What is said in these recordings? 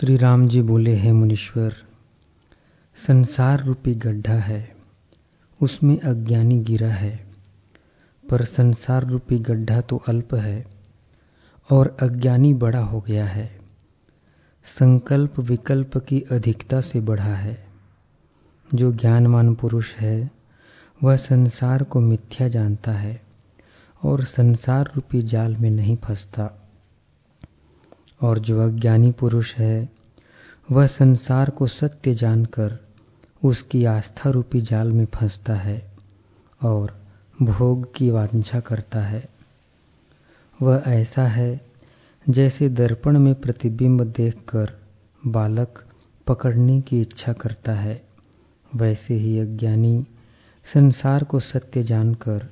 श्री राम जी बोले, हैं मुनीश्वर, संसार रूपी गड्ढा है, उसमें अज्ञानी गिरा है, पर संसार रूपी गड्ढा तो अल्प है और अज्ञानी बड़ा हो गया है, संकल्प विकल्प की अधिकता से बढ़ा है। जो ज्ञानवान पुरुष है, वह संसार को मिथ्या जानता है और संसार रूपी जाल में नहीं फंसता। और जो अज्ञानी पुरुष है, वह संसार को सत्य जानकर उसकी आस्था रूपी जाल में फंसता है और भोग की वांछा करता है। वह ऐसा है जैसे दर्पण में प्रतिबिंब देखकर बालक पकड़ने की इच्छा करता है, वैसे ही अज्ञानी संसार को सत्य जानकर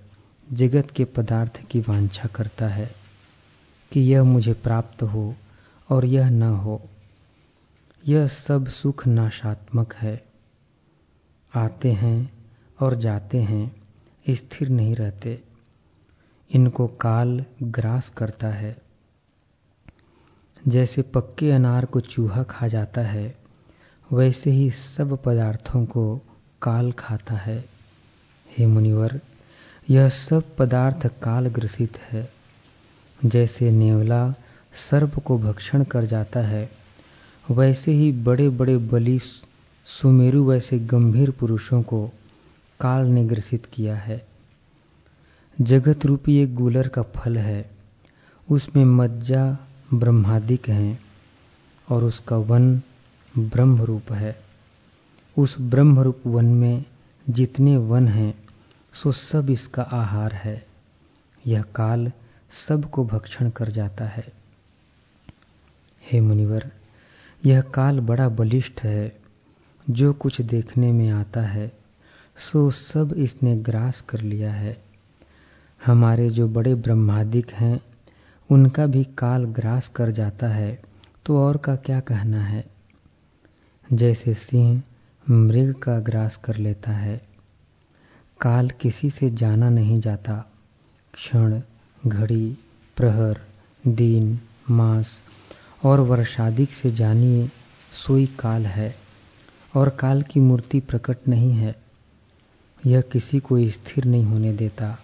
जगत के पदार्थ की वांछा करता है कि यह मुझे प्राप्त हो। और यह न हो। यह सब सुख नाशात्मक है। आते हैं और जाते हैं, स्थिर नहीं रहते। इनको काल ग्रास करता है। जैसे पक्के अनार को चूहा खा जाता है, वैसे ही सब पदार्थों को काल खाता है। हे मुनिवर, यह सब पदार्थ काल ग्रसित है। जैसे नेवला सर्प को भक्षण कर जाता है। वैसे ही बड़े बड़े बलि सुमेरु वैसे गंभीर पुरुषों को काल ने ग्रसित किया है। जगत रूपी एक गुलर का फल है। उसमें मज्जा ब्रह्मादिक हैं और उसका वन ब्रह्म रूप है। उस ब्रह्म रूप वन में जितने वन हैं, सो सब इसका आहार है। यह काल सबको भक्षण कर जाता है। हे मुनिवर, यह काल बड़ा बलिष्ठ है। जो कुछ देखने में आता है, सो सब इसने ग्रास कर लिया है। हमारे जो बड़े ब्रह्मादिक हैं, उनका भी काल ग्रास कर जाता है तो और का क्या कहना है? जैसे सिंह मृग का ग्रास कर लेता है, काल किसी से जाना नहीं जाता। क्षण, घड़ी, प्रहर, दिन, मास और वर्षादिक से जानिए, सोई काल है और काल की मूर्ति प्रकट नहीं है। यह किसी को स्थिर नहीं होने देता।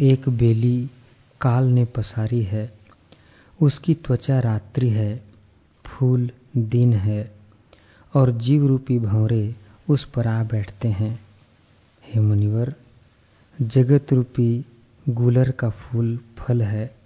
एक बेली काल ने पसारी है, उसकी त्वचा रात्रि है, फूल दिन है और जीव रूपी भंवरे उस पर आ बैठते हैं। हे मुनिवर जगत रूपी गुलर का फूल फल है।